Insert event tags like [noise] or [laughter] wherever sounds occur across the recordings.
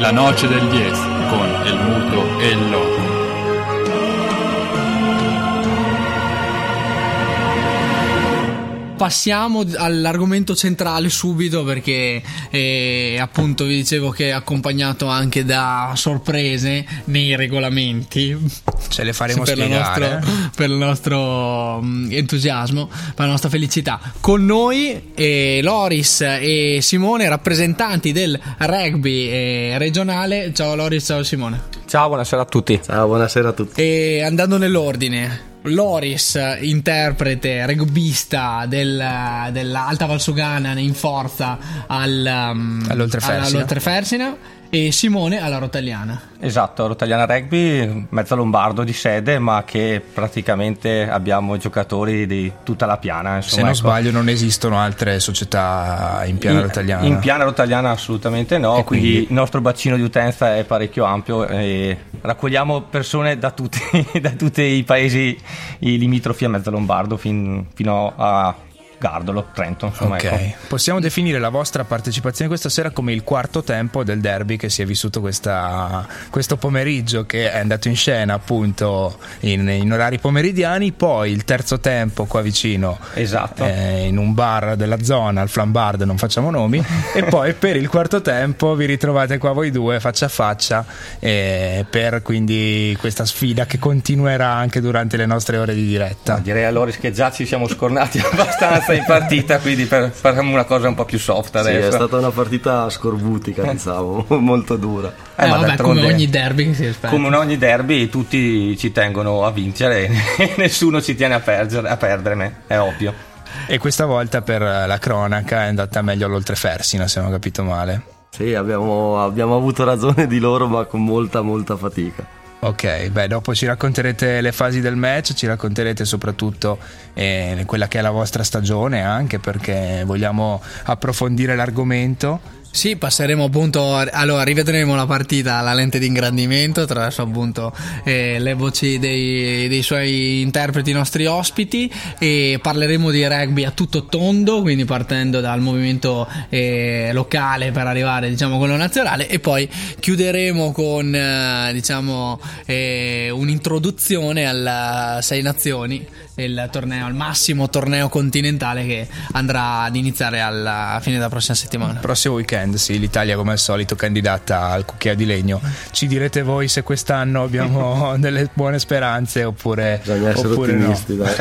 La noce del 10 con el muto e il loco. Passiamo all'argomento centrale subito perché eh, appunto vi dicevo che è accompagnato anche da sorprese nei regolamenti. Ce le faremo per spiegare. Il nostro, per il nostro mm, entusiasmo, per la nostra felicità. Con noi eh, Loris e Simone, rappresentanti del rugby eh, regionale. Ciao Loris, ciao Simone. Ciao, buonasera a tutti. Ciao, buonasera a tutti. E andando nell'ordine, Loris, interprete, rugbista del, dell'Alta Valsugana in forza al, um, all'Oltrefersina. all'Oltrefersina e Simone alla Rotagliana. Esatto, Rotagliana Rugby, mezzo lombardo di sede, ma che praticamente abbiamo giocatori di tutta la piana. Insomma, Se non ecco. sbaglio, non esistono altre società in piana in, rotagliana. In piana rotagliana assolutamente no, quindi... quindi- il nostro bacino di utenza è parecchio ampio e raccogliamo persone da tutti, [laughs] da tutti i paesi i limitrofi a mezzo lombardo fin- fino a Gardolo, Trento. Insomma, Ok, ecco. possiamo definire la vostra partecipazione questa sera come il quarto tempo del derby che si è vissuto questa- questo pomeriggio, che è andato in scena appunto in, in orari pomeridiani, poi il terzo tempo qua vicino Esatto. eh, in un bar della zona, al Flambard, non facciamo nomi, e poi per il quarto tempo vi ritrovate qua voi due faccia a faccia eh, per quindi questa sfida che continuerà anche durante le nostre ore di diretta. Direi a Loris che già ci siamo scornati [laughs] abbastanza in partita, quindi per, faremo una cosa un po' più soft Sì, adesso. è stata una partita scorbutica, [laughs] diciamo, [laughs] molto dura. Eh, Eh, ma vabbè, come ogni derby che si aspetta. Come in ogni derby tutti ci tengono a vincere e [laughs] nessuno ci tiene a, pergere- a perdere, è ovvio. E questa volta per la cronaca è andata meglio all'oltrefersina, se non ho capito male. Sì, abbiamo, abbiamo avuto ragione di loro, ma con molta, molta fatica. Ok, beh, dopo ci racconterete le fasi del match, ci racconterete soprattutto eh, quella che è la vostra stagione, anche perché vogliamo approfondire l'argomento. Sì, passeremo appunto, allora rivedremo la partita alla lente di ingrandimento attraverso appunto eh, le voci dei, dei suoi interpreti, i nostri ospiti e parleremo di rugby a tutto tondo, quindi partendo dal movimento eh, locale per arrivare diciamo a quello nazionale e poi chiuderemo con eh, diciamo eh, un'introduzione alla Sei Nazioni, il torneo, il massimo torneo continentale che andrà ad iniziare alla fine della prossima settimana. Prossimo weekend, sì, l'Italia come al solito candidata al cucchiaio di legno. Ci direte voi se quest'anno abbiamo [laughs] delle buone speranze oppure, Bisogna essere oppure no. ottimisti, dai.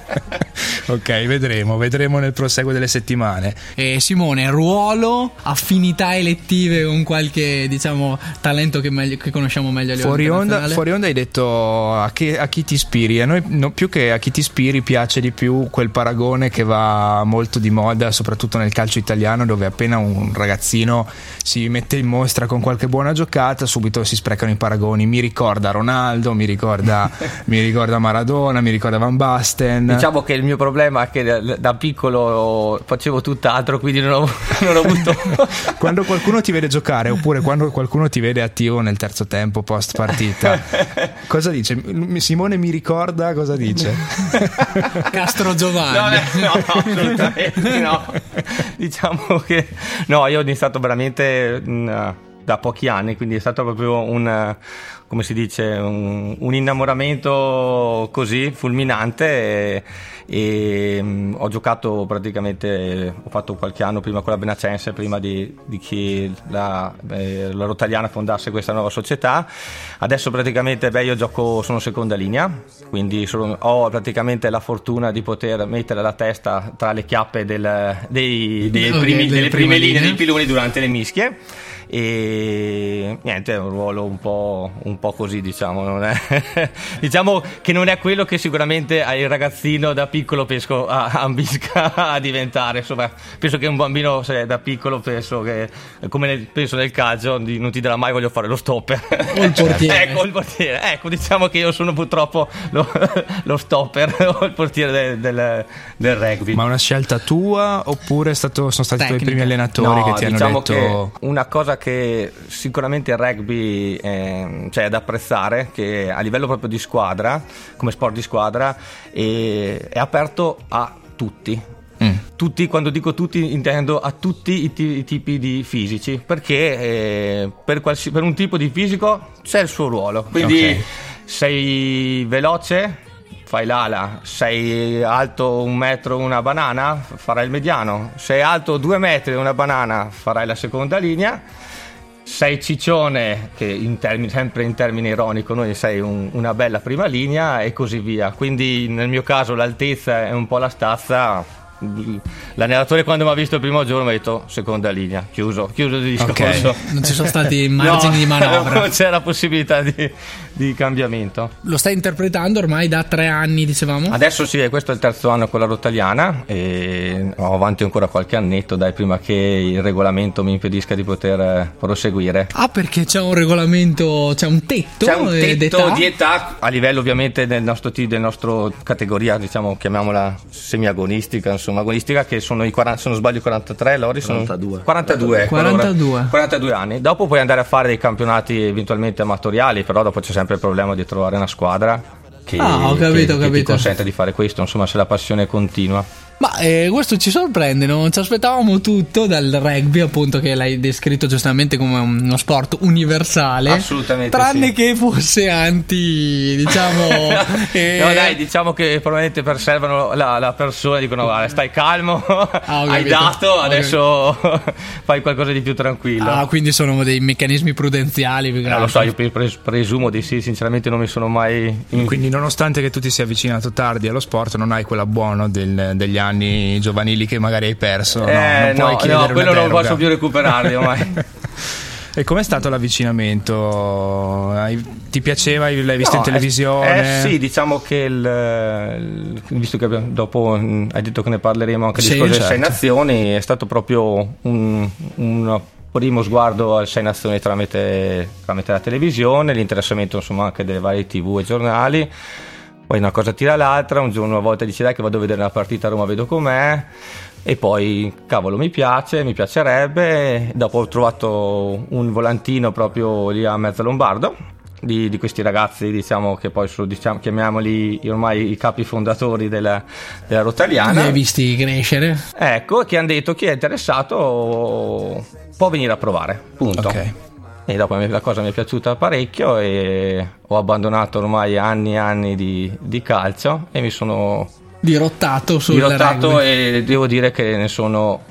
[laughs] ok, vedremo, vedremo nel proseguo delle settimane. E Simone, ruolo, affinità elettive con qualche diciamo talento che, meglio- che conosciamo meglio a livello Fuori onda, fuori onda hai detto a, che- a chi ti ispiri. A noi no, più che a chi ti ispiri piace di più quel paragone che va molto di moda, soprattutto nel calcio italiano, dove appena un ragazzino si mette in mostra con qualche buona giocata, subito si sprecano i paragoni. Mi ricorda Ronaldo, mi ricorda, [laughs] mi ricorda Maradona, mi ricorda Van Basten. Diciamo che il mio problema è che da- da piccolo facevo tutt'altro, quindi non ho, [laughs] non ho avuto... [laughs] Quando qualcuno ti vede giocare oppure quando qualcuno ti vede attivo nel terzo tempo post partita, cosa dice? Simone mi ricorda cosa dice? [laughs] Castro No, Giovanni. eh, no, assolutamente no. Diciamo che no, io ho iniziato veramente mh, da pochi anni, quindi è stato proprio un come si dice, un, un innamoramento così fulminante e, e, mh, ho giocato praticamente, ho fatto qualche anno prima con la Benacense, prima di, di che la, eh, la Rotagliana fondasse questa nuova società. Adesso praticamente beh, io gioco, sono seconda linea, quindi sono- ho praticamente la fortuna di poter mettere la testa tra le chiappe del- dei- dei primi- delle delle prime prime linee linee. dei piloni durante le mischie. E niente, è un ruolo un po', un po' così, diciamo. Non è, [laughs] diciamo che non è quello che sicuramente il ragazzino da piccolo penso a- ambisca a diventare. Insomma, penso che un bambino se da piccolo penso che, come nel- penso nel calcio, non ti dirà mai voglio fare lo stopper. O il [laughs] portiere. ecco, il portiere. Ecco, diciamo che io sono purtroppo lo, [laughs] lo stopper o il portiere del, del- del rugby. Ma una scelta tua oppure è stato- sono stati i tuoi Tecnica. primi allenatori No, che ti hanno diciamo detto che una cosa che sicuramente il rugby ehm, cioè, è da apprezzare, che a livello proprio di squadra, come sport di squadra, eh, è aperto a tutti. Mm. Tutti, quando dico tutti, intendo a tutti i, ti- i tipi di fisici, perché eh, per, qualsi- per un tipo di fisico c'è il suo ruolo. Quindi Ok. sei veloce, fai l'ala, sei alto un metro una banana, farai il mediano, sei alto due metri una banana, farai la seconda linea. Sei ciccione, che in termini- sempre in termine ironico, noi sei un- una bella prima linea e così via. Quindi nel mio caso l'altezza è un po' la stazza. L'allenatore quando mi ha visto il primo giorno mi ha detto seconda linea, chiuso, chiuso il discorso. [laughs] Non ci sono stati [laughs] margini No, di [laughs] manovra. Non c'era possibilità di, di cambiamento. Lo stai interpretando ormai da tre anni, dicevamo? Adesso sì, questo è il terzo anno con la Rottaliana e ho avanti ancora qualche annetto, dai, prima che il regolamento mi impedisca di poter eh, proseguire. Ah, perché c'è un regolamento, c'è un tetto, C'è un tetto d'età? di età a livello ovviamente del nostro, del nostro categoria, diciamo, chiamiamola semiagonistica, insomma, agonistica, che sono i 40, se non sbaglio 43, Lori sono 42. 42, ecco, allora, 42. 42 anni. Dopo puoi andare a fare dei campionati eventualmente amatoriali, però dopo c'è sempre il problema di trovare una squadra che, Ah, ho capito, che- ho che ti capito. consente di fare questo, insomma, se la passione continua. Ma eh, questo ci sorprende, non ci aspettavamo tutto dal rugby, appunto, che l'hai descritto giustamente come uno sport universale. Assolutamente Tranne sì. che fosse anti, diciamo. [laughs] eh, No, dai, diciamo che probabilmente perservano la, la persona e dicono: Guarda, stai calmo, ho [laughs] hai dato, adesso [laughs] fai qualcosa di più tranquillo. Ah, quindi sono dei meccanismi prudenziali. che Eh, lo so, io pres- presumo di sì, sinceramente non mi sono mai... in- Quindi, nonostante che tu ti sia avvicinato tardi allo sport, non hai quell'abbuono del- degli anni giovanili che magari hai perso. no? Eh, non puoi no, no, quello non posso più recuperarli ormai. [laughs] E com'è stato l'avvicinamento? Ti piaceva? L'hai visto No, in televisione? Eh, sì, diciamo che il, visto che dopo mh, hai detto che ne parleremo anche di Sì, certo. Sei Nazioni, è stato proprio un, un primo sguardo al Sei Nazioni tramite, tramite la televisione, l'interessamento insomma anche delle varie tv e giornali. Poi una cosa tira l'altra, un giorno una volta dici dai che vado a vedere la partita a Roma, vedo com'è. E poi, cavolo, mi piace, mi piacerebbe. Dopo ho trovato un volantino proprio lì a Mezzo Lombardo di, di questi ragazzi, diciamo che poi sono, diciamo, chiamiamoli ormai i capi fondatori della, della Li Rottaliana. hai visti crescere? Ecco, che hanno detto chi è interessato può venire a provare. Punto. Ok. E dopo la cosa mi è piaciuta parecchio e ho abbandonato ormai anni e anni di, di calcio e mi sono Dirottato sul dirottato rugby. e devo dire che ne sono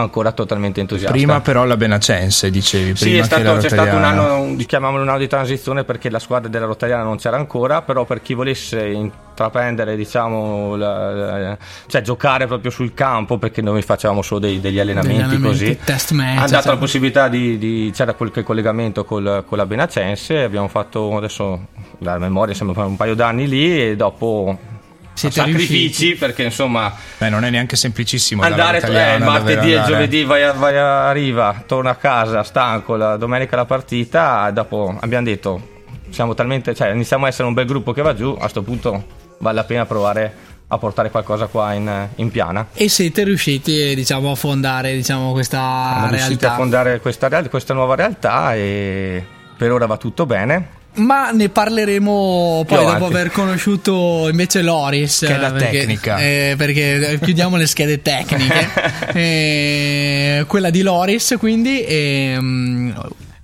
ancora totalmente entusiasta. Prima però la Benacense, dicevi. Sì, prima è stato, che la c'è stato un anno, un- chiamiamolo un anno di transizione perché la squadra della Rottagliana non c'era ancora, però per chi volesse intraprendere, diciamo, la- la- cioè giocare proprio sul campo, perché noi facevamo solo dei- degli allenamenti, Degli allenamenti, così, test match, hanno dato eccetera. la possibilità di, di- c'era qualche collegamento col- con la Benacense, abbiamo fatto adesso, la memoria sembra un paio d'anni lì e dopo... Siete sacrifici riusciti. perché insomma Beh, non è neanche semplicissimo. andare Rotagliana eh, il martedì e giovedì vai a, vai a Riva, torna a casa stanco, la domenica la partita, dopo abbiamo detto siamo talmente, cioè, iniziamo a essere un bel gruppo che va giù, a questo punto vale la pena provare a portare qualcosa qua in, in piana. E siete riusciti, diciamo, a fondare diciamo, questa Siamo riusciti realtà. a fondare questa, questa nuova realtà e per ora va tutto bene. Ma ne parleremo poi dopo aver conosciuto invece Loris. Che è la perché- tecnica. eh, perché chiudiamo le schede tecniche. [laughs] Eh, quella di Loris, quindi. ehm,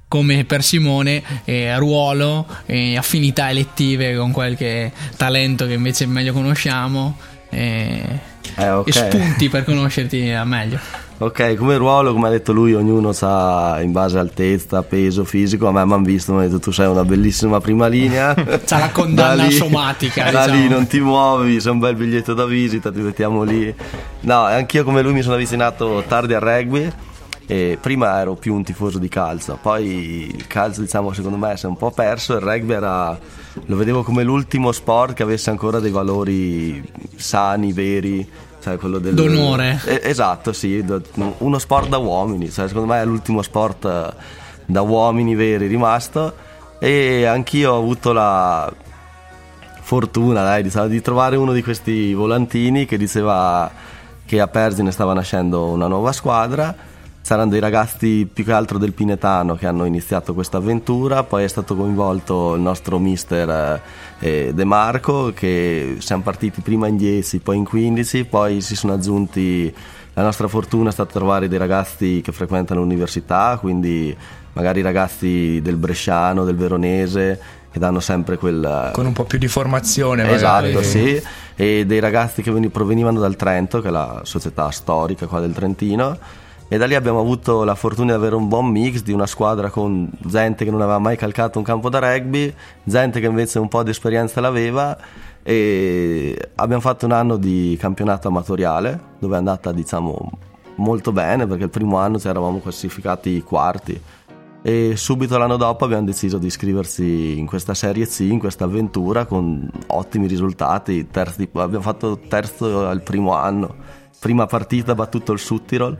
come per Simone, eh, ruolo e affinità elettive con qualche talento che invece meglio conosciamo. eh, Eh, ok. E spunti per conoscerti meglio. Ok, come ruolo, come ha detto lui, ognuno sa in base altezza, peso, fisico. A me mi hanno visto, mi hanno detto tu sei una bellissima prima linea. [laughs] C'ha la condanna Da lì- somatica, Da diciamo. lì non ti muovi, c'è un bel biglietto da visita, ti mettiamo lì. No, anch'io come lui mi sono avvicinato tardi al rugby. E prima ero più un tifoso di calcio, poi il calcio diciamo secondo me si è un po' perso, il rugby era, lo vedevo come l'ultimo sport che avesse ancora dei valori sani, veri, cioè quello del... D'onore. Eh, esatto, sì, uno sport da uomini, cioè, secondo me è l'ultimo sport eh, da uomini veri rimasto e anch'io ho avuto la fortuna dai, diciamo, di trovare uno di questi volantini che diceva che a Pergine stava nascendo una nuova squadra saranno dei ragazzi più che altro del Pinetano che hanno iniziato questa avventura, poi è stato coinvolto il nostro mister eh, De Marco che siamo partiti prima in 10, poi in 15, poi si sono aggiunti, la nostra fortuna è stata trovare dei ragazzi che frequentano l'università, quindi magari ragazzi del Bresciano, del Veronese che danno sempre quel... Con un po' più di formazione. Esatto, magari. sì. E dei ragazzi che provenivano dal Trento, che è la società storica qua del Trentino. E da lì abbiamo avuto la fortuna di avere un buon mix di una squadra con gente che non aveva mai calcato un campo da rugby, gente che invece un po' di esperienza l'aveva e abbiamo fatto un anno di campionato amatoriale dove è andata diciamo molto bene perché il primo anno ci eravamo classificati quarti e subito l'anno dopo abbiamo deciso di iscriversi in questa serie C, in questa avventura con ottimi risultati. Terzi, abbiamo fatto terzo al primo anno, prima partita battuto il Suttirol,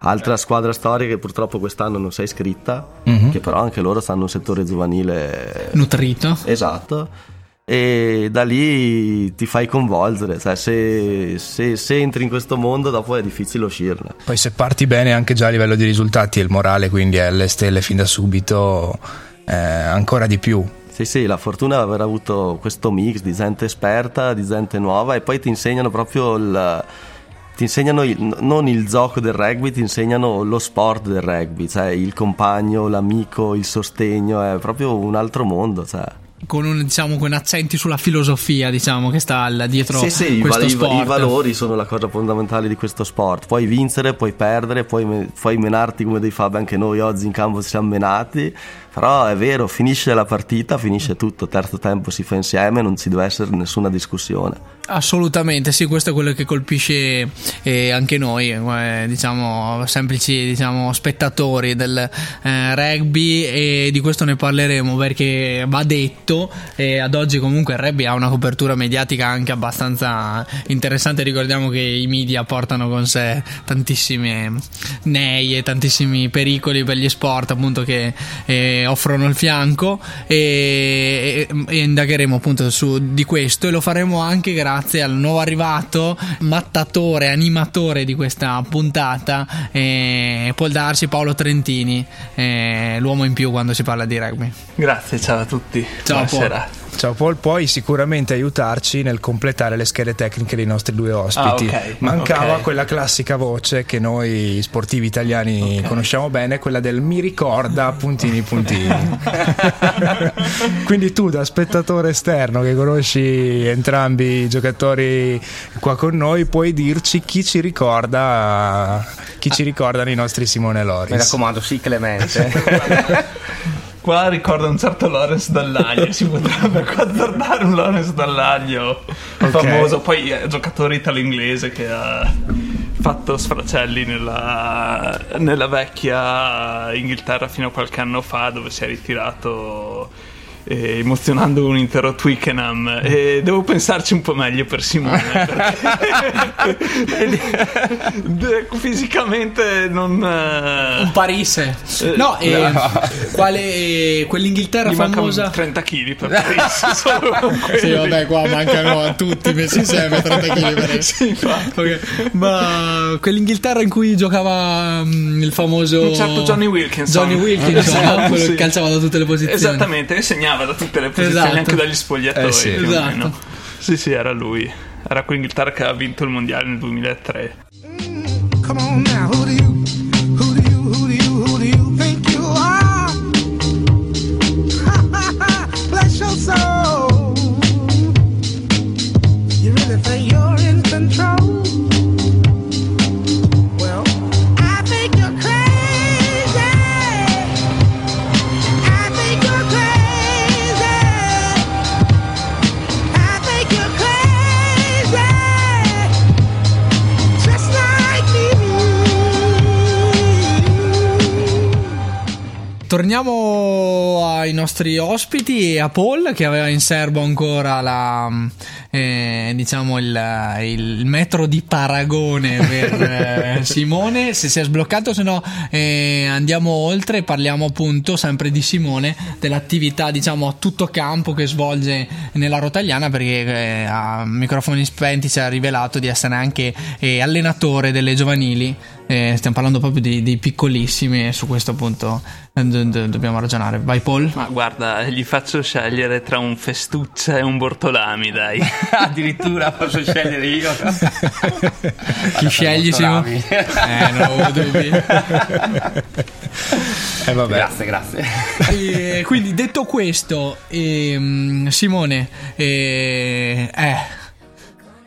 altra squadra storica che purtroppo quest'anno non si è iscritta, mm-hmm. che però anche loro stanno un settore giovanile nutrito. Esatto e da lì ti fai coinvolgere. Cioè, se, se, se, entri in questo mondo, dopo è difficile uscirne. Poi, se parti bene anche già a livello di risultati e il morale, quindi è alle stelle fin da subito, eh, ancora di più. Sì, sì, la fortuna di aver avuto questo mix di gente esperta, di gente nuova e poi ti insegnano proprio il ti insegnano il, non il gioco del rugby, ti insegnano lo sport del rugby, cioè il compagno, l'amico, il sostegno, è proprio un altro mondo. Cioè con, un, diciamo, con accenti sulla filosofia diciamo, che sta dietro sì, sì, questo i, sport. I valori sono la cosa fondamentale di questo sport. Puoi vincere, puoi perdere, puoi, puoi menarti come dei Fabio, anche noi oggi in campo ci siamo menati, però è vero, finisce la partita, finisce tutto, terzo tempo si fa insieme, non ci deve essere nessuna discussione. Assolutamente, sì, questo è quello che colpisce eh, anche noi, eh, diciamo, semplici diciamo, spettatori del eh, rugby e di questo ne parleremo perché va detto, ad oggi comunque il rugby ha una copertura mediatica anche abbastanza interessante, ricordiamo che i media portano con sé tantissime nei e tantissimi pericoli per gli sport appunto che offrono il fianco e, e, e indagheremo appunto su di questo e lo faremo anche grazie al nuovo arrivato, mattatore, animatore di questa puntata, eh, Paul Darci, Paolo Trentini, eh, l'uomo in più quando si parla di rugby. Grazie, ciao a tutti. Ciao Buonasera. Ciao Paul, puoi sicuramente aiutarci nel completare le schede tecniche dei nostri due ospiti. Ah, okay, Mancava okay. quella classica voce che noi sportivi italiani okay. conosciamo bene, quella del mi ricorda puntini puntini. [laughs] Quindi tu da spettatore esterno che conosci entrambi i giocatori qua con noi, puoi dirci chi ci ricorda chi ci ricordano i nostri Simone Loris. Mi raccomando, sì Clemente. [laughs] Qua ricorda un certo Lorenz Dall'Aglio, si potrebbe azzardare un Lorenz Dall'Aglio okay. famoso, poi è giocatore italo-inglese che ha fatto sfracelli nella, nella vecchia Inghilterra fino a qualche anno fa dove si è ritirato eh, emozionando un intero Twickenham. E devo pensarci un po' meglio per Simone perché [laughs] [laughs] fisicamente non uh... un Parise. Eh, no, eh, quale quell'Inghilterra Gli famosa? 30 kg per [laughs] Parise sì vabbè qua mancano a tutti messi insieme 30 kg per sì, okay. ma quell'Inghilterra in cui giocava um, il famoso un certo Johnny Wilkinson. Johnny Wilkinson no? quello sì. che calciava da tutte le posizioni. Esattamente e segnava da tutte le posizioni, esatto. anche dagli spogliatoi. Eh sì. Esatto. Sì, sì, era lui. Era quell'Inghilterra che ha vinto il mondiale nel 2003. Mm, come on now, who do you, Torniamo ai nostri ospiti e a Paul che aveva in serbo ancora la, eh, diciamo il, il, metro di paragone per [laughs] eh, Simone. Se si è sbloccato, se no eh, andiamo oltre e parliamo appunto sempre di Simone, dell'attività diciamo a tutto campo che svolge nella Rotagliana perché eh, a microfoni spenti ci ha rivelato di essere anche eh, allenatore delle giovanili eh, stiamo parlando proprio di, di piccolissimi e su questo punto eh, do- do- dobbiamo ragionare. Vai Paul? Ma guarda, gli faccio scegliere tra un Festuccia e un Bortolami, dai. [laughs] Addirittura posso scegliere io. [laughs] Chi scegli Simo? Eh, non avevo dubbi. [laughs] Eh, vabbè. Grazie, grazie. E quindi detto questo, ehm, Simone, eh, eh,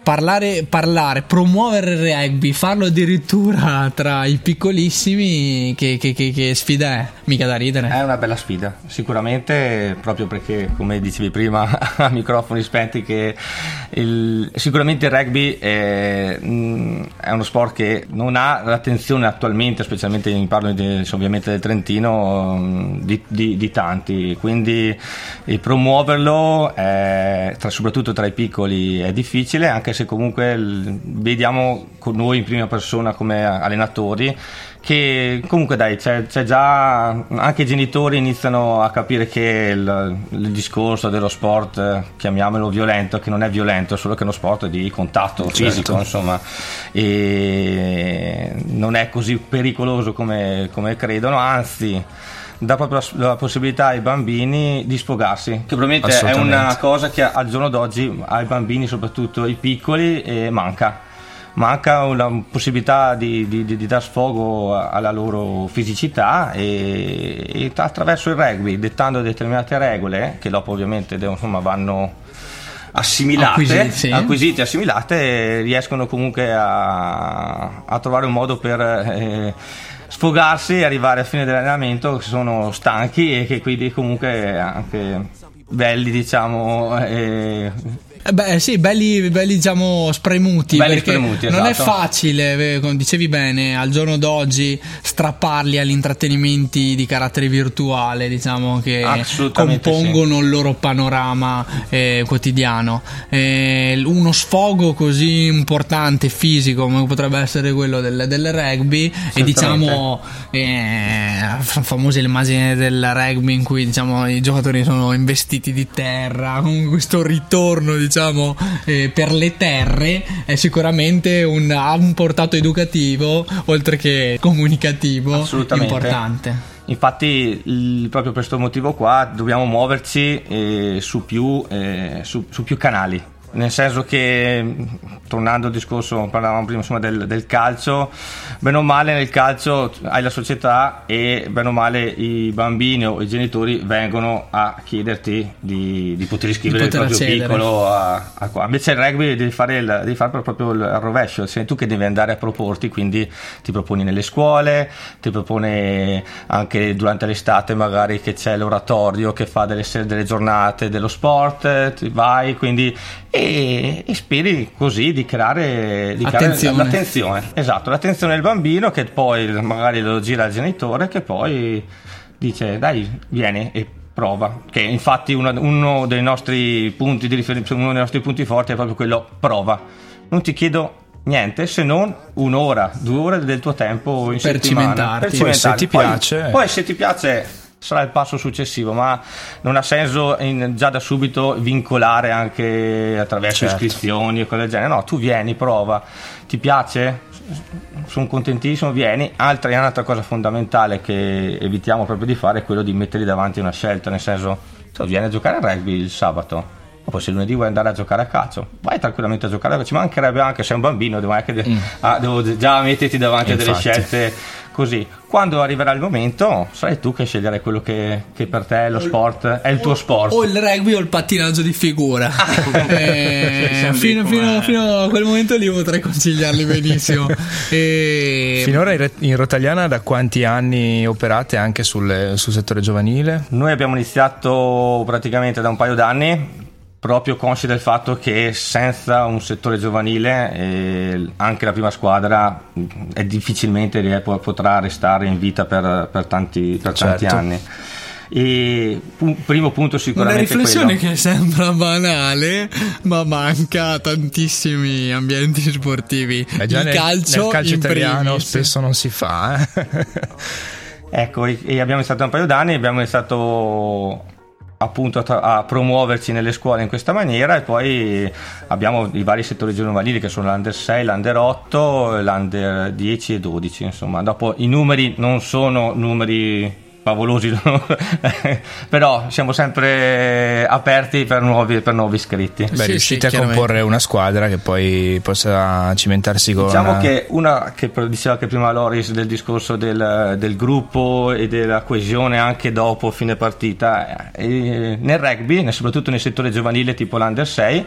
parlare, parlare, promuovere il rugby, farlo addirittura tra i piccolissimi, che, che- che- che sfida è? Mica da ridere. È una bella sfida, sicuramente proprio perché, come dicevi prima [laughs] a microfoni spenti, che il- sicuramente il rugby è, mm, è uno sport che non ha l'attenzione attualmente, specialmente in parlo di- ovviamente del Trentino, mm, di, di- di tanti, quindi promuoverlo, è- tra- soprattutto tra i piccoli, è difficile, anche se comunque vediamo con noi in prima persona come allenatori che comunque dai c'è, c'è già anche i genitori iniziano a capire che il, il discorso dello sport eh, chiamiamolo violento che non è violento solo che è uno sport di contatto fisico insomma e non è così pericoloso come, come credono anzi dà proprio la, la possibilità ai bambini di sfogarsi che probabilmente è una cosa che al giorno d'oggi ai bambini soprattutto i piccoli eh, manca manca una possibilità di, di, di- di dar sfogo alla loro fisicità e, e attraverso il rugby, dettando determinate regole che dopo ovviamente devono- insomma, vanno assimilate, Acquisite, sì. acquisite, assimilate, riescono comunque a, a trovare un modo per eh, sfogarsi e arrivare a fine dell'allenamento che sono stanchi e che quindi comunque anche belli diciamo Eh Beh, sì, belli, belli diciamo spremuti. Belli spremuti, non è esatto. facile, eh, come dicevi bene, al giorno d'oggi strapparli agli intrattenimenti di carattere virtuale, diciamo, che compongono il loro panorama eh, quotidiano. Eh, uno sfogo così importante, fisico, come potrebbe essere quello del, del rugby, e diciamo, eh, famose le immagini del rugby in cui diciamo, i giocatori sono investiti di terra, con questo ritorno diciamo eh, per le terre è sicuramente un, ha un portato educativo oltre che comunicativo importante. Infatti, il- proprio per questo motivo qua dobbiamo muoverci eh, su, più, eh, su- su più canali. Nel senso che, tornando al discorso, parlavamo prima insomma, del, del calcio, bene o male nel calcio hai la società e bene o male i bambini o i genitori vengono a chiederti di, di poter iscrivere poter il proprio accedere. piccolo a, a qua. Invece il rugby devi fare, il, devi fare proprio il rovescio, sei tu che devi andare a proporti, quindi ti proponi nelle scuole, ti propone anche durante l'estate magari che c'è l'oratorio che fa delle, delle giornate dello sport, ti vai quindi e, e speri così di creare, di creare Attenzione. l'attenzione, esatto, l'attenzione del bambino che poi magari lo gira al genitore che poi dice dai vieni e prova. Che infatti uno, uno dei nostri punti di riferimento uno dei nostri punti forti è proprio quello prova. Non ti chiedo niente se non un'ora due ore del tuo tempo in Per settimana. Cimentarti. Poi se ti Poi- piace- poi se ti piace sarà il passo successivo ma non ha senso in- già da subito vincolare anche attraverso Certo. iscrizioni e cose del genere no tu vieni prova ti piace sono contentissimo, vieni. Altra, un'altra cosa fondamentale che evitiamo proprio di fare è quello di metterli davanti a una scelta, nel senso, tu vieni a giocare a rugby il sabato. Ma poi se lunedì vuoi andare a giocare a calcio, vai tranquillamente a giocare a calcio. Ci mancherebbe anche se sei un bambino, devo, anche de- ah, devo già metterti davanti a delle Infatti. scelte così. Quando arriverà il momento, sarai tu che sceglierai quello che, che per te è lo sport, è il tuo sport. O il rugby o il pattinaggio di figura. [laughs] Eh, Sì, siamo fino, fino- fino a quel momento lì potrei consigliarli benissimo. [laughs] E- Finora in Rotaliana da quanti anni operate anche sul, sul settore giovanile? Noi abbiamo iniziato praticamente da un paio d'anni, proprio consci del fatto che senza un settore giovanile eh, anche la prima squadra mh, è difficilmente potrà restare in vita per, per tanti, per tanti Certo. anni. E primo punto Una sicuramente riflessione quello. che sembra banale, ma manca a tantissimi ambienti sportivi. Eh, già il nel, calcio, nel calcio italiano primis. spesso non si fa. eh. Ecco, e, e abbiamo iniziato un paio d'anni, abbiamo iniziato appunto a, a, promuoverci nelle scuole in questa maniera e poi abbiamo i vari settori giovanili che sono l'under 6, l'under 8, l'under 10 e 12 insomma. Dopo i numeri non sono numeri favolosi, [laughs] no? però siamo sempre aperti per nuovi, per nuovi iscritti. Beh, sì, riuscite sì, a comporre una squadra che poi possa cimentarsi con... Diciamo che una che diceva che prima Loris del discorso del, del gruppo e della coesione anche dopo fine partita, eh, nel rugby, soprattutto nel settore giovanile tipo l'Under 6,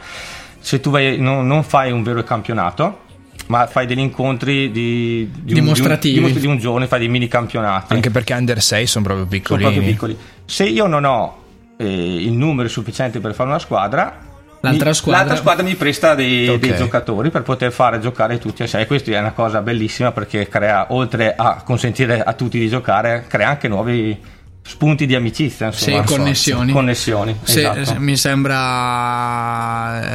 se tu vai, non, non fai un vero campionato, ma fai degli incontri di, di dimostrativi un, di, un, di un giorno, fai dei mini campionati. Anche perché under 6 sono proprio piccoli. Sono proprio piccoli. Se io non ho eh, il numero sufficiente per fare una squadra, L'altra, squadra... l'altra squadra mi presta dei, okay. dei, giocatori per poter fare giocare tutti a 6. Questa è una cosa bellissima perché crea, oltre a consentire a tutti di giocare, crea anche nuovi spunti di amicizia, insomma, sì, connessioni. connessioni sì, esatto. Mi sembra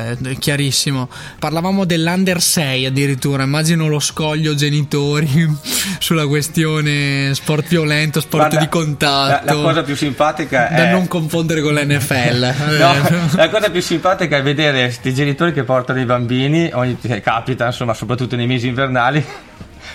eh, chiarissimo. Parlavamo dell'Under 6 addirittura, immagino lo scoglio genitori [laughs] sulla questione sport violento, sport Guarda, di contatto. La, la, cosa più simpatica da è... non confondere con l'NFL. [laughs] no, la cosa più simpatica è vedere questi genitori che portano i bambini, ogni, capita insomma soprattutto nei mesi invernali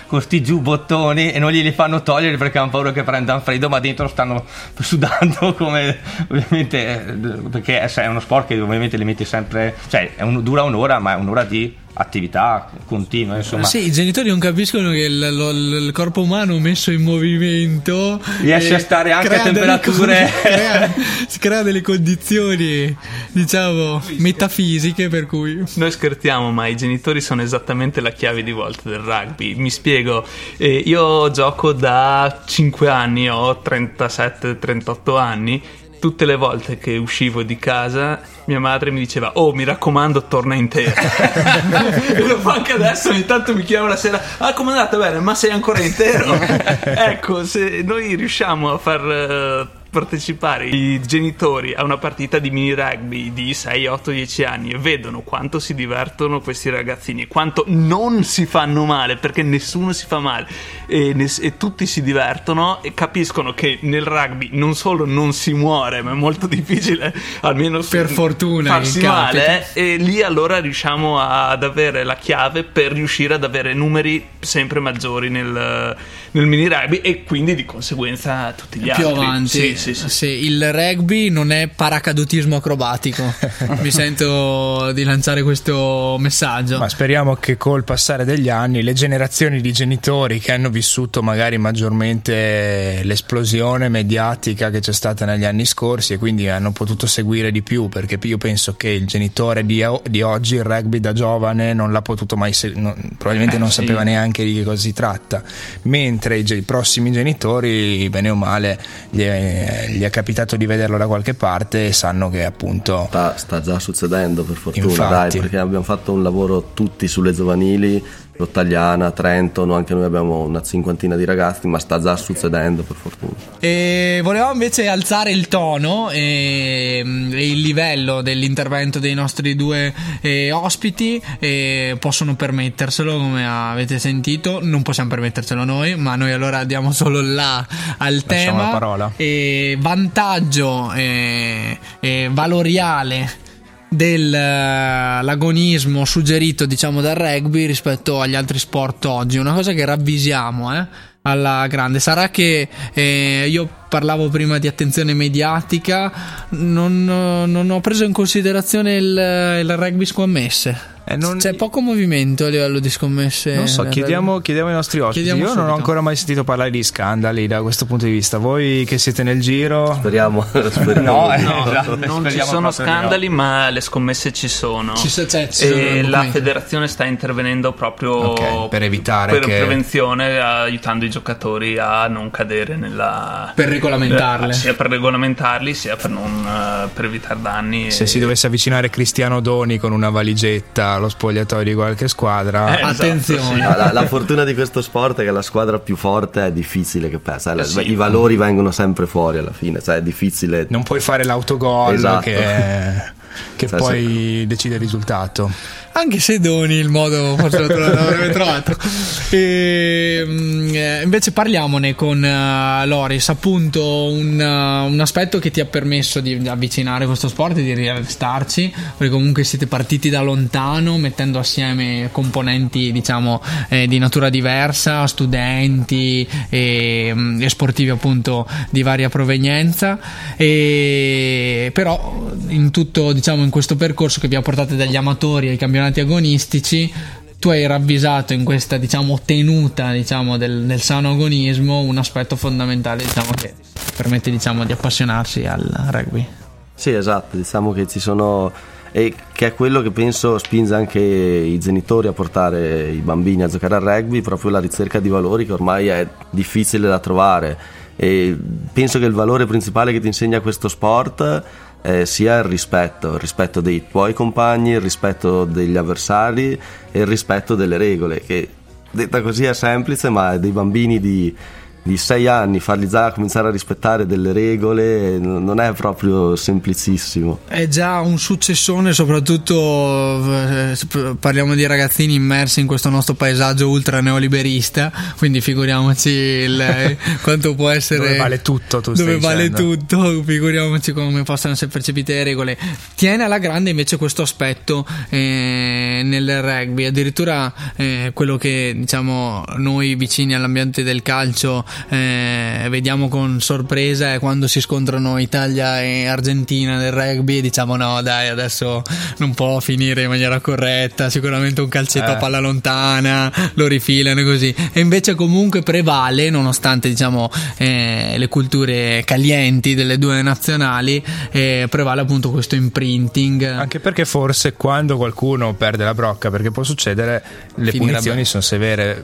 con sti giubbottoni e non glieli fanno togliere perché hanno paura che prendano freddo, ma dentro stanno [laughs] sudando come ovviamente perché è uno sport che ovviamente li metti sempre, cioè un, dura un'ora, ma è un'ora di attività continua. Insomma. Sì, i genitori non capiscono che il, lo, il corpo umano messo in movimento riesce a stare anche a temperature. [laughs] Crea, si crea delle condizioni, diciamo, metafisiche. Per cui noi scherziamo, ma i genitori sono esattamente la chiave di volta del rugby. Mi spiego, eh, io gioco da 5 anni, ho 37-38 anni tutte le volte che uscivo di casa mia madre mi diceva oh mi raccomando torna intero [laughs] e lo fa anche adesso ogni tanto mi chiama la sera ah come è andata? Bene ma sei ancora intero [laughs] ecco se noi riusciamo a far uh, partecipare. I genitori a una partita di mini rugby di 6, 8, 10 anni e vedono quanto si divertono questi ragazzini, quanto non si fanno male perché nessuno si fa male e, ne- e tutti si divertono e capiscono che nel rugby non solo non si muore, ma è molto difficile almeno per fortuna farsi male e lì allora riusciamo ad avere la chiave per riuscire ad avere numeri sempre maggiori nel, nel mini rugby e quindi di conseguenza tutti gli più altri. avanti. Sì, sì, sì. sì, il rugby non è paracadutismo acrobatico. [laughs] Mi sento di lanciare questo messaggio. Ma speriamo che col passare degli anni le generazioni di genitori che hanno vissuto magari maggiormente l'esplosione mediatica che c'è stata negli anni scorsi e quindi hanno potuto seguire di più perché io penso che il genitore di, di oggi il rugby da giovane non l'ha potuto mai se- non, probabilmente eh, non sì. sapeva neanche di che cosa si tratta mentre i, i prossimi genitori bene o male gli è, gli è capitato di vederlo da qualche parte e sanno che appunto sta, sta già succedendo per fortuna Infatti. dai perché abbiamo fatto un lavoro tutti sulle giovanili Rottagliana, Trento, anche noi abbiamo una cinquantina di ragazzi, ma sta già succedendo per fortuna. E volevamo invece alzare il tono e, e il livello dell'intervento dei nostri due eh, ospiti, e possono permetterselo come avete sentito, non possiamo permetterselo noi, ma noi allora diamo solo là al Lasciamo tema. La parola. E vantaggio e, e valoriale dell'agonismo suggerito diciamo dal rugby rispetto agli altri sport oggi. Una cosa che ravvisiamo eh, alla grande. Sarà che eh, io parlavo prima di attenzione mediatica non, non ho preso in considerazione il, il rugby scommesse eh, non... C'è poco movimento a livello di scommesse. Non so, chiediamo, chiediamo, ai nostri ospiti. Chiediamo Io subito. non ho ancora mai sentito parlare di scandali da questo punto di vista. Voi che siete nel giro. Speriamo. [laughs] speriamo no, eh, no, no, non ci sono scandali, no. ma le scommesse ci sono. Ci so, cioè, ci e la federazione sta intervenendo proprio okay, per evitare. Per che... prevenzione, aiutando i giocatori a non cadere nella. Per regolamentarle. sia per regolamentarli, sia per, non, uh, per evitare danni. Se e... si dovesse avvicinare Cristiano Doni con una valigetta allo spogliatoio di qualche squadra. Eh, Attenzione. Esatto, sì. la, la, fortuna di questo sport è che la squadra più forte è difficile che pesa. Eh sì. I valori vengono sempre fuori alla fine, cioè è difficile. Non puoi fare l'autogol esatto. che, che cioè, poi sì. decide il risultato. Anche se doni il modo forse lo l'avrebbe trovato. E, mm, eh, invece parliamone con uh, Loris, appunto un, uh, un, aspetto che ti ha permesso di avvicinare questo sport e di restarci, perché comunque siete partiti da lontano mettendo assieme componenti diciamo eh, di natura diversa, studenti e, mm, e sportivi appunto di varia provenienza, e, però in tutto diciamo in questo percorso che vi ha portato dagli amatori ai campionati agonistici tu hai ravvisato in questa diciamo tenuta diciamo del, del sano agonismo un aspetto fondamentale diciamo che permette diciamo di appassionarsi al rugby. Sì esatto diciamo che ci sono e che è quello che penso spinge anche i genitori a portare i bambini a giocare al rugby proprio la ricerca di valori che ormai è difficile da trovare. E penso che il valore principale che ti insegna questo sport eh, sia il rispetto, il rispetto dei tuoi compagni, il rispetto degli avversari e il rispetto delle regole, che detta così è semplice, ma dei bambini di di sei anni, farli già cominciare a rispettare delle regole non è proprio semplicissimo. È già un successone, soprattutto eh, parliamo di ragazzini immersi in questo nostro paesaggio ultra neoliberista, quindi figuriamoci il, [laughs] quanto può essere... dove vale tutto, tu Dove vale dicendo. tutto, figuriamoci come possono essere percepite le regole. Tiene alla grande invece questo aspetto eh, nel rugby, addirittura eh, quello che diciamo noi vicini all'ambiente del calcio eh, vediamo con sorpresa è quando si scontrano Italia e Argentina nel rugby diciamo no dai adesso non può finire in maniera corretta sicuramente un calcetto Eh. a palla lontana lo rifilano così. E invece comunque prevale nonostante diciamo eh, le culture calienti delle due nazionali eh, prevale appunto questo imprinting. Anche perché forse quando qualcuno perde la brocca, perché può succedere, le Finirà punizioni bene. sono severe.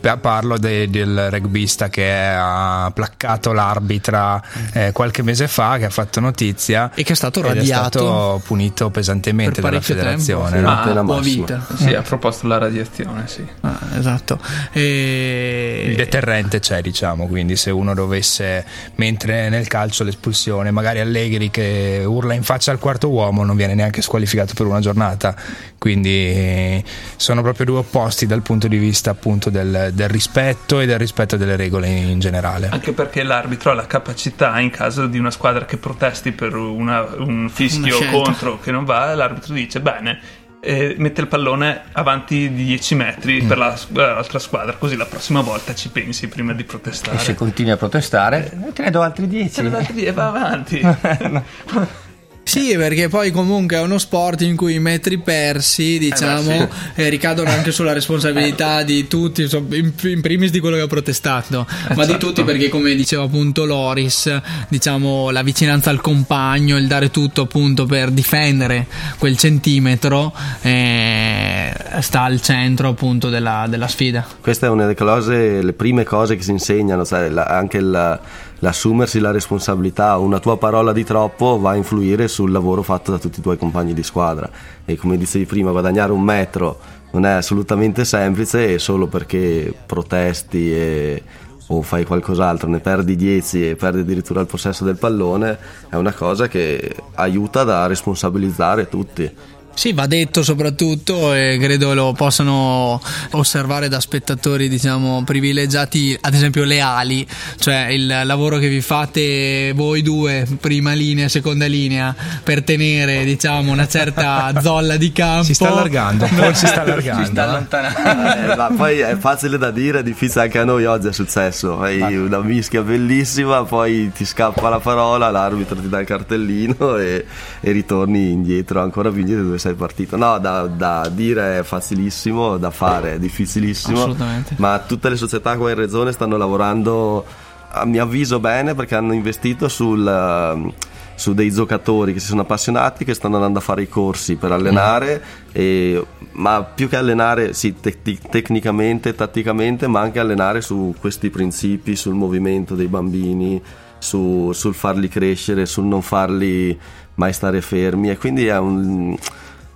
Pa- Parlo de- del rugbista che ha placcato l'arbitra eh, qualche mese fa, che ha fatto notizia e che è stato ed è radiato stato punito pesantemente per dalla parecchio federazione. tempo. no? Ah, massima. vita Sì, ha proposto la radiazione, sì. Ah, esatto e... Il deterrente c'è, diciamo, quindi se uno dovesse, mentre nel calcio l'espulsione, magari Allegri che urla in faccia al quarto uomo non viene neanche squalificato per una giornata, quindi eh, sono proprio due opposti dal punto di vista appunto del, del rispetto e del rispetto delle regole in generale. Anche perché l'arbitro ha la capacità, in caso di una squadra che protesti per una- un fischio Una contro che non va, l'arbitro dice: Bene, eh, mette il pallone avanti di 10 metri per la- eh, l'altra squadra, così la prossima volta ci pensi prima di protestare. E se continui a protestare, eh, te ne do altri 10. Se ne date via, va avanti. [laughs] [laughs] Sì, perché poi comunque è uno sport in cui i metri persi, diciamo, eh, ricadono anche sulla responsabilità di tutti, in, in primis di quello che ha protestato, ma di tutti perché come diceva appunto Loris, diciamo, la vicinanza al compagno, il dare tutto appunto per difendere quel centimetro eh, sta al centro appunto della, della sfida. Questa è una delle cose, le prime cose che si insegnano, sai, la- anche il- l'assumersi la responsabilità, una tua parola di troppo va a influire sul lavoro fatto da tutti i tuoi compagni di squadra e come dicevi prima guadagnare un metro non è assolutamente semplice e solo perché protesti e- o fai qualcos'altro ne perdi 10 e perdi addirittura il possesso del pallone è una cosa che aiuta da responsabilizzare tutti. Sì, va detto soprattutto e credo lo possano osservare da spettatori, diciamo, privilegiati, ad esempio leali, cioè il lavoro che vi fate voi due, prima linea, seconda linea, per tenere, diciamo, una certa [laughs] zolla di campo. Si sta allargando, un po' si sta allargando. Si sta eh. allontanando. Eh, ma poi è facile da dire, è difficile anche a noi oggi è successo. Hai una mischia bellissima, poi ti scappa la parola, l'arbitro ti dà il cartellino e, e ritorni indietro, ancora più indietro dove sei partito. No, da, da dire è facilissimo, da fare è difficilissimo. Assolutamente. Ma tutte le società qua in regione stanno lavorando, a mio avviso, bene perché hanno investito sul. ehm, su dei giocatori che si sono appassionati che stanno andando a fare i corsi per allenare e- ma più che allenare sì, te- te- tecnicamente tatticamente ma anche allenare su questi principi sul movimento dei bambini su- sul farli crescere sul non farli mai stare fermi e quindi è un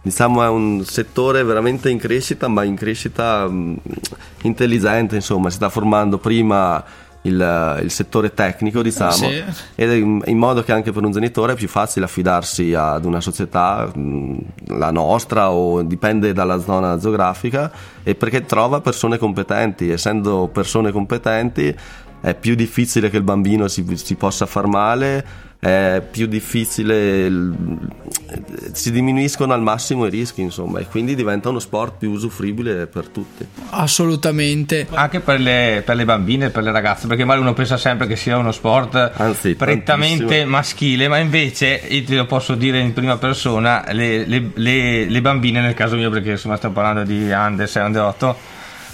diciamo è un settore veramente in crescita ma in crescita mh, intelligente insomma si sta formando prima il, il settore tecnico, diciamo, Sì. ed in, in modo che anche per un genitore è più facile affidarsi ad una società, mh, la nostra o dipende dalla zona geografica, e perché trova persone competenti, essendo persone competenti è più difficile che il bambino si, si possa far male, è più difficile, il- si diminuiscono al massimo i rischi, insomma, e quindi diventa uno sport più usufruibile per tutti. Assolutamente. Anche per le, per le bambine e per le ragazze, perché magari uno pensa sempre che sia uno sport Anzi, prettamente tantissimo. maschile, ma invece, io te lo posso dire in prima persona, le, le- le- le bambine, nel caso mio, perché insomma stiamo parlando di under 6, under 8,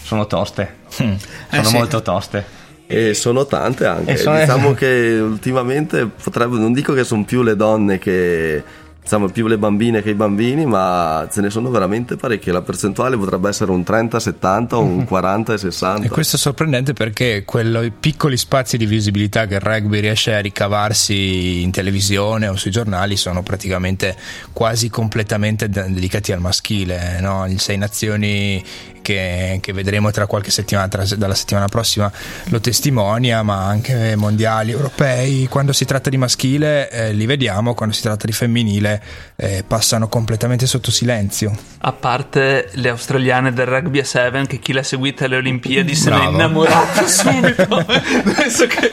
sono toste. Sono Eh sì. molto toste. E sono tante anche. Sono- Diciamo che ultimamente potrebbe, non dico che sono più le donne che diciamo più le bambine che i bambini, ma ce ne sono veramente parecchie. La percentuale potrebbe essere un 30-70 o un 40-60. E questo è sorprendente perché quelli piccoli spazi di visibilità che il rugby riesce a ricavarsi in televisione o sui giornali sono praticamente quasi completamente de- dedicati al maschile. no? Il Sei Nazioni che, che vedremo tra qualche settimana, tra- dalla settimana prossima, lo testimonia, ma anche mondiali, europei. Quando si tratta di maschile eh, li vediamo, quando si tratta di femminile eh, passano completamente sotto silenzio. A parte le australiane del rugby a 7 che chi l'ha seguita alle Olimpiadi se ne è innamorato [laughs] subito. Penso che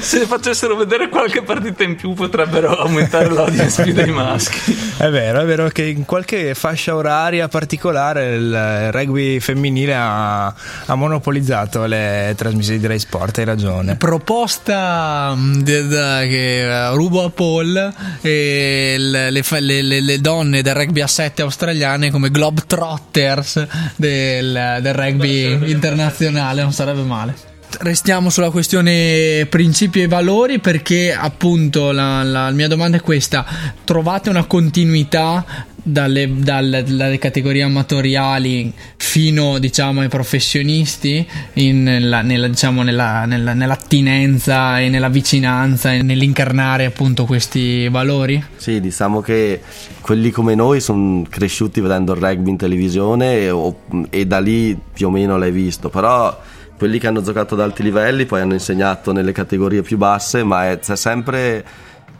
se facessero vedere qualche partita in più potrebbero aumentare l'audience più dei maschi. È vero, è vero che in qualche fascia oraria particolare il rugby femminile ha, ha monopolizzato le trasmissioni di Rai Sport, hai ragione. Proposta da- che eh, rubo a Paul e le, le le- le- donne del rugby a 7 australiane come Globetrotters del, del rugby internazionale, non sarebbe male. Restiamo sulla questione principi e valori perché appunto la, la mia domanda è questa, trovate una continuità dalle, dalle- dalle categorie amatoriali fino diciamo ai professionisti in- nella, nella, diciamo, nella- nella- nell'attinenza e nella vicinanza e nell'incarnare appunto questi valori? Sì, diciamo che quelli come noi sono cresciuti vedendo il rugby in televisione e, o- e da lì più o meno l'hai visto, però quelli che hanno giocato ad alti livelli poi hanno insegnato nelle categorie più basse, ma è- c'è sempre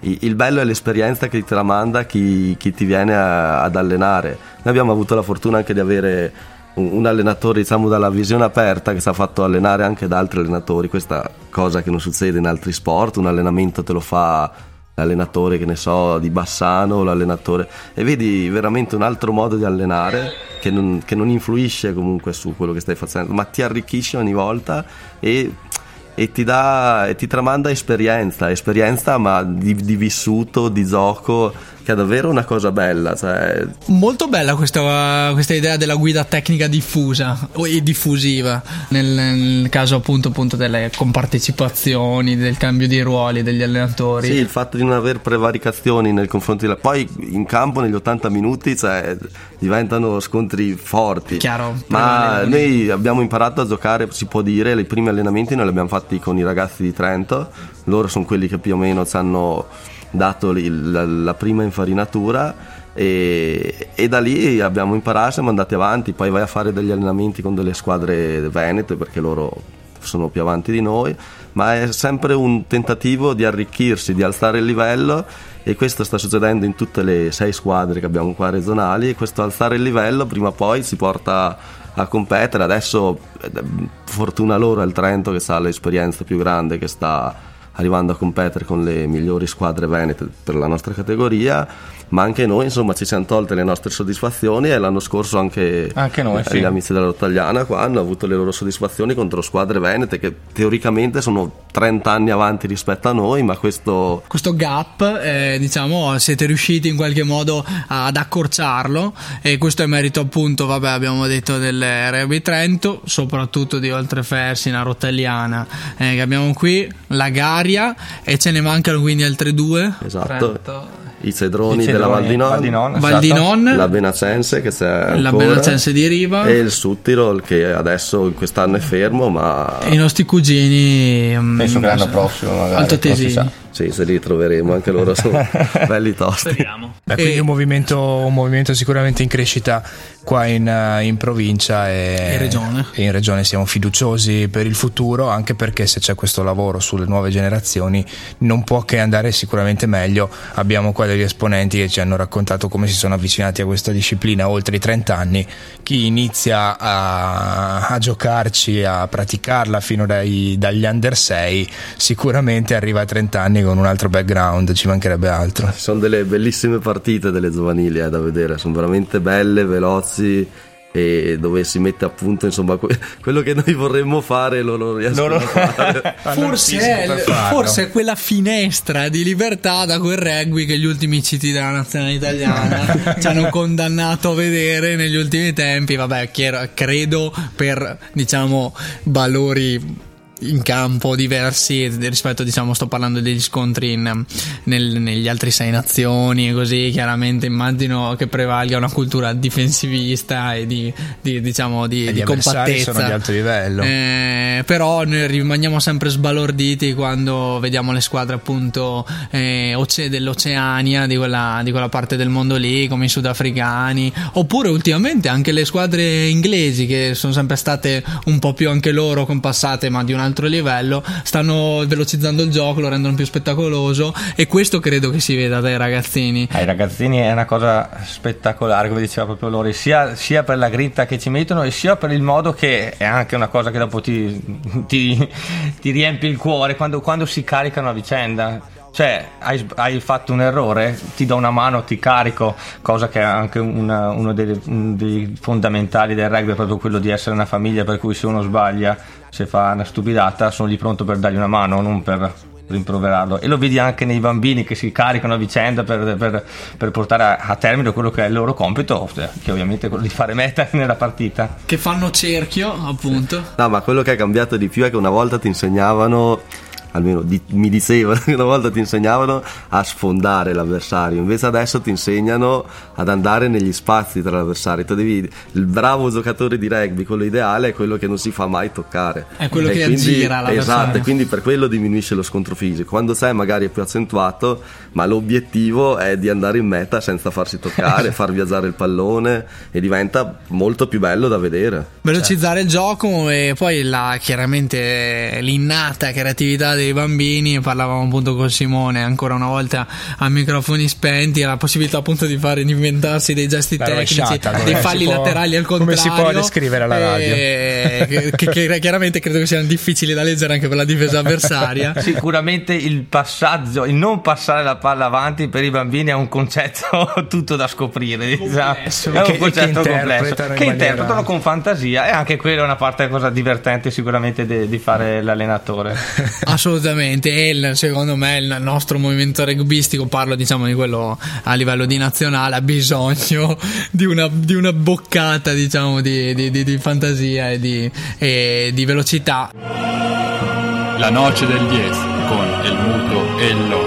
il bello è l'esperienza che ti tramanda chi, chi ti viene a- ad allenare. Noi abbiamo avuto la fortuna anche di avere un, un allenatore diciamo dalla visione aperta che ci ha fatto allenare anche da altri allenatori, questa cosa che non succede in altri sport, un allenamento te lo fa l'allenatore che ne so di Bassano, l'allenatore e vedi veramente un altro modo di allenare che non, che non influisce comunque su quello che stai facendo, ma ti arricchisce ogni volta e, e ti dà e ti tramanda esperienza, esperienza ma di, di vissuto, di gioco, che è davvero una cosa bella, cioè Molto bella questa, questa idea della guida tecnica diffusa e diffusiva nel, nel caso appunto, appunto delle compartecipazioni, del cambio di ruoli degli allenatori. Sì, il fatto di non avere prevaricazioni nei confronti della... Poi in campo negli 80 minuti cioè, diventano scontri forti. Chiaro, Ma noi abbiamo imparato a giocare, si può dire, i primi allenamenti noi li abbiamo fatti con i ragazzi di Trento. Loro sono quelli che più o meno ci hanno dato la, la prima infarinatura. E, e da lì abbiamo imparato, siamo andati avanti, poi vai a fare degli allenamenti con delle squadre venete perché loro sono più avanti di noi, ma è sempre un tentativo di arricchirsi, di alzare il livello e questo sta succedendo in tutte le sei squadre che abbiamo qua regionali e questo alzare il livello prima o poi si porta a competere. Adesso eh, fortuna loro è il Trento che ha l'esperienza più grande che sta arrivando a competere con le migliori squadre venete per la nostra categoria ma anche noi insomma ci siamo tolte le nostre soddisfazioni e l'anno scorso anche, Anche noi, eh, sì. gli amici della Rottagliana qua hanno avuto le loro soddisfazioni contro squadre venete che teoricamente sono 30 anni avanti rispetto a noi ma questo questo gap, eh, diciamo, siete riusciti in qualche modo ad accorciarlo e questo è merito appunto, vabbè, abbiamo detto del Rugby Trento, soprattutto di Oltrefersina, Rotelliana, eh, che abbiamo qui, la Garia e ce ne mancano quindi altre due. esatto Trento. I cedroni, I della Cedroni, Val di Non, Valdinon, esatto. Valdinon, la Benacense che c'è la ancora, Benacense di Riva e il Suttirol che adesso in quest'anno è fermo ma e i nostri cugini mm, Penso che l'anno prossimo magari, altoatesini. Sì, se li ritroveremo, anche loro sono [laughs] belli tosti. Speriamo. Beh, quindi un, movimento, un movimento sicuramente in crescita qua in, eh, in provincia e In regione. e in regione siamo fiduciosi per il futuro anche perché se c'è questo lavoro sulle nuove generazioni non può che andare sicuramente meglio abbiamo qua degli esponenti che ci hanno raccontato come si sono avvicinati a questa disciplina oltre i 30 anni chi inizia a, a giocarci a praticarla fino dai- dagli under 6 sicuramente arriva a 30 anni con un altro background ci mancherebbe altro Sono delle bellissime partite delle giovanili eh, da vedere, sono veramente belle, veloci e dove si mette a punto insomma que- [laughs] quello che noi vorremmo fare loro non riescono a fare. [laughs] Forse è, forse è quella finestra di libertà da quel rugby che gli ultimi citi della nazionale italiana [laughs] ci hanno condannato a vedere negli ultimi tempi. Vabbè, chiaro- credo per diciamo valori in campo diversi rispetto diciamo sto parlando degli scontri in- nel- negli altri sei nazioni e così chiaramente immagino che prevalga una cultura difensivista e di, di, diciamo di, E di compattezza sono di alto livello. eh, però noi rimaniamo sempre sbalorditi quando vediamo le squadre appunto eh, oce- dell'Oceania, di quella, di quella parte del mondo lì, come i sudafricani, oppure ultimamente anche le squadre inglesi che sono sempre state un po' più anche loro compassate ma di un altro livello, stanno velocizzando il gioco, lo rendono più spettacoloso e questo credo che si veda dai ragazzini. Ai ragazzini è una cosa spettacolare, come diceva proprio Lori, sia, sia per la grinta che ci mettono e sia per il modo che è anche una cosa che dopo ti, ti- ti riempie il cuore quando, quando si caricano a vicenda. Cioè, hai, hai fatto un errore, ti do una mano, ti carico, cosa che è anche una- uno dei, dei fondamentali del rugby, è proprio quello di essere una famiglia, per cui se uno sbaglia, se fa una stupidata, sono lì pronto per dargli una mano, non per rimproverarlo. E lo vedi anche nei bambini che si caricano a vicenda per, per- per portare a, a termine quello che è il loro compito, cioè, che ovviamente è quello di fare meta [laughs] nella partita. Che fanno cerchio appunto. No, ma quello che è cambiato di più è che una volta ti insegnavano, almeno di- mi dicevano che una volta ti insegnavano a sfondare l'avversario, invece adesso ti insegnano ad andare negli spazi tra l'avversario. Tu devi, il bravo giocatore di rugby, quello ideale, è quello che non si fa mai toccare. È quello E che quindi- aggira l'avversario. Esatto, e quindi per quello diminuisce lo scontro fisico. Quando c'è magari è più accentuato, ma l'obiettivo è di andare in meta senza farsi toccare, [laughs] far viaggiare il pallone e diventa molto più bello da vedere. velocizzare il gioco e poi la, chiaramente l'innata creatività dei bambini parlavamo appunto con Simone ancora una volta a microfoni spenti la possibilità appunto di fare di inventarsi dei gesti La tecnici rovesciata, come dei falli può- laterali al come contrario si può descrivere alla radio? eh, che, che [laughs] chiaramente credo che siano difficili da leggere anche per la difesa avversaria [laughs] Sicuramente il passaggio, il non passare la palla avanti per i bambini è un concetto [laughs] tutto da scoprire. diciamo. È Che- un che concetto complesso interpretano in che maniera- interpretano con fantasia e anche quella è una parte cosa divertente sicuramente de- di fare l'allenatore. Assolutamente, e il- secondo me il nostro movimento rugbistico, parlo diciamo di quello a livello di nazionale, ha bisogno [laughs] di una, di una boccata diciamo di, di- di- fantasia e di, e di velocità. La noce del 10 con el muto e loco.